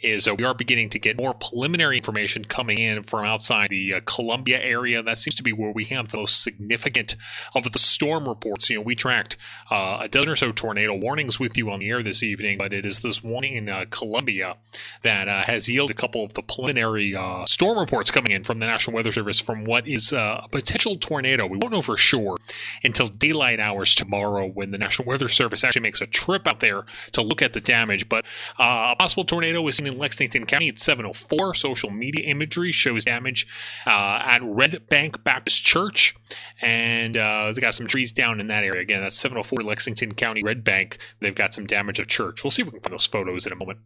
is uh, we are beginning to get more preliminary information coming in from outside the uh, Columbia area. That seems to be where we have the most significant of the storm reports. You know, we tracked uh, a dozen or so tornado warnings with you on the air this evening, but it is this one in uh, Columbia that uh, has yielded a couple of the preliminary uh, storm reports coming in from the National Weather Service from what is a potential tornado. We won't know for sure until daylight hours tomorrow when the National Weather Service actually makes a trip out there to look at the damage. But a possible tornado is in Lexington County at 704. Social media imagery shows damage uh, at Red Bank Baptist Church. And uh, they got some trees down in that area. Again, that's 704 Lexington County, Red Bank. They've got some damage at church. We'll see if we can find those photos in a moment.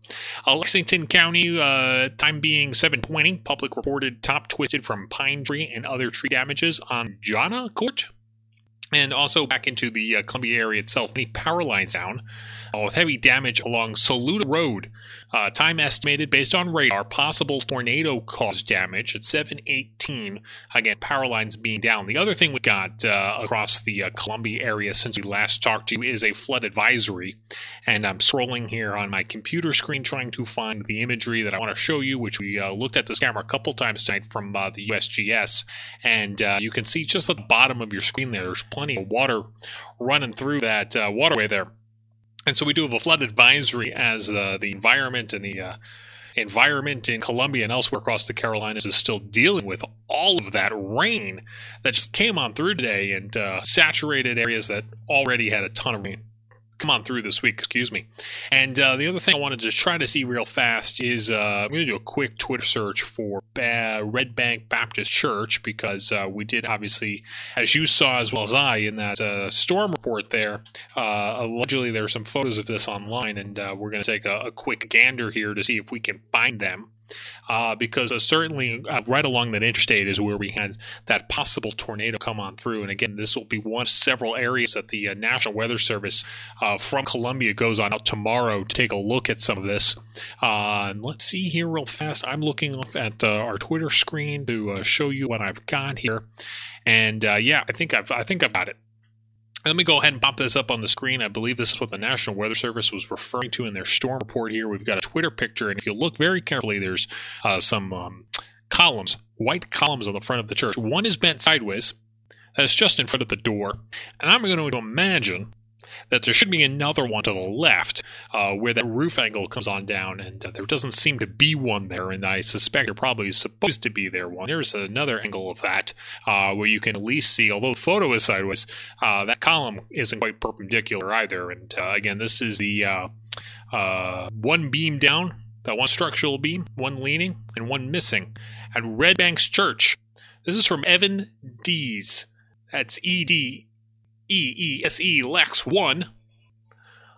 Uh, Lexington County, uh, time being 720. Public reported top twisted from pine tree and other tree damages on Jana Court. And also back into the uh, Columbia area itself, any power lines down uh, with heavy damage along Saluda Road. Uh, time estimated based on radar, possible tornado caused damage at 718. Again, power lines being down. The other thing we got uh, across the uh, Columbia area since we last talked to you is a flood advisory. And I'm scrolling here on my computer screen trying to find the imagery that I want to show you, which we uh, looked at this camera a couple times tonight from the USGS. And you can see just at the bottom of your screen there, there's plenty of water running through that waterway there. And so we do have a flood advisory as uh, the environment and the uh, environment in Columbia and elsewhere across the Carolinas is still dealing with all of that rain that just came on through today and uh, saturated areas that already had a ton of rain come on through this week, excuse me. And uh, the other thing I wanted to try to see real fast is uh, I'm going to do a quick Twitter search for ba- Red Bank Baptist Church because uh, we did obviously, as you saw as well as I in that uh, storm report there, uh, allegedly there are some photos of this online, and uh, we're going to take a, a quick gander here to see if we can find them uh, because uh, certainly uh, right along that interstate is where we had that possible tornado come on through. And again, this will be one of several areas that the uh, National Weather Service from Columbia goes on out tomorrow to take a look at some of this. Let's see here real fast. I'm looking off at our Twitter screen to show you what I've got here. And yeah, I think I've I think I've got it. Let me go ahead and pop this up on the screen. I believe this is what the National Weather Service was referring to in their storm report here. We've got a Twitter picture, and if you look very carefully, there's uh, some um, columns, white columns on the front of the church. One is bent sideways, that's just in front of the door. And I'm going to imagine that there should be another one to the left uh, where that roof angle comes on down, and uh, there doesn't seem to be one there. And I suspect there probably is supposed to be there one. There's another angle of that uh, where you can at least see, although the photo is sideways, uh, that column isn't quite perpendicular either. And uh, again, this is the uh, one beam down, that one structural beam, one leaning, and one missing at Red Banks Church. This is from Evan Dees. That's E D E E S E Lex one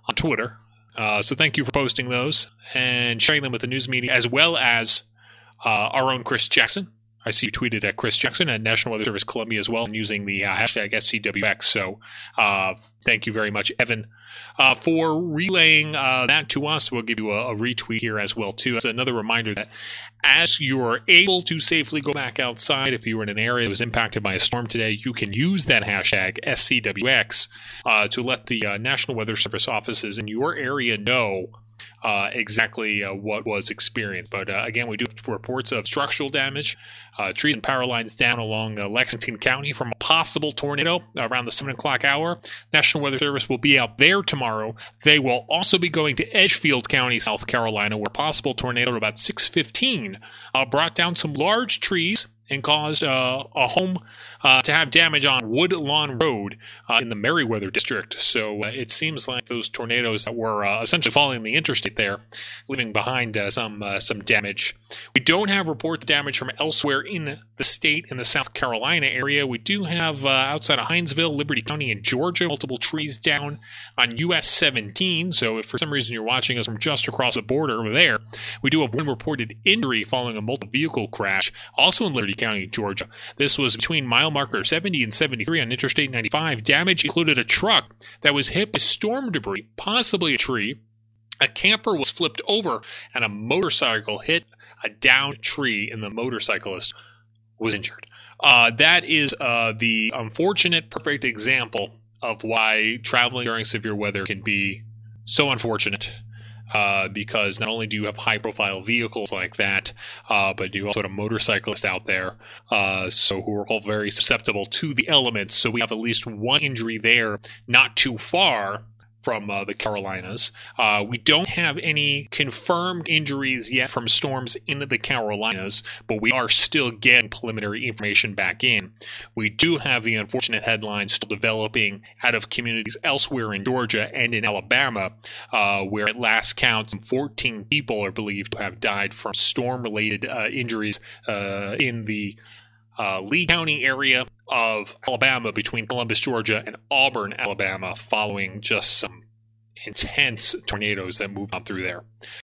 on Twitter. Uh, so thank you for posting those and sharing them with the news media, as well as uh, our own Chris Jackson. I see you tweeted at Chris Jackson at National Weather Service Columbia as well, and using the uh, hashtag SCWX. So uh, thank you very much, Evan, uh, for relaying uh, that to us. We'll give you a, a, retweet here as well too. It's another reminder that as you are able to safely go back outside, if you were in an area that was impacted by a storm today, you can use that hashtag SCWX uh, to let the uh, National Weather Service offices in your area know uh, exactly uh, what was experienced. But uh, again, we do have reports of structural damage, uh, trees and power lines down along uh, Lexington County from a possible tornado around the 7 o'clock hour. National Weather Service will be out there tomorrow. They will also be going to Edgefield County, South Carolina, where possible tornado at about 615 uh, brought down some large trees and caused a home uh, to have damage on Woodlawn Road uh, in the Merriwether district. So uh, it seems like those tornadoes that were uh, essentially following the interstate there, leaving behind uh, some uh, some damage. We don't have reports of damage from elsewhere in the state in the South Carolina area. We do have uh, outside of Hinesville, Liberty County, in Georgia, multiple trees down on US 17. So if for some reason you're watching us from just across the border over there, we do have one reported injury following a multi vehicle crash, also in Liberty County, Georgia. This was between mile marker 70 and 73 on Interstate 95. Damage included a truck that was hit by storm debris, possibly a tree. A camper was flipped over, and a motorcycle hit a downed tree, and the motorcyclist was injured. Uh, that is uh, the unfortunate, perfect example of why traveling during severe weather can be so unfortunate uh, because not only do you have high profile vehicles like that, uh, but you also have motorcyclists out there, uh, so who are all very susceptible to the elements. So we have at least one injury there, not too far from uh, the Carolinas. Uh, we don't have any confirmed injuries yet from storms in the Carolinas, but we are still getting preliminary information back in. We do have the unfortunate headlines still developing out of communities elsewhere in Georgia and in Alabama, uh, where at last count, 14 people are believed to have died from storm related uh, injuries uh, in the uh, Lee County area of Alabama between Columbus, Georgia, and Auburn, Alabama, following just some intense tornadoes that moved on through there.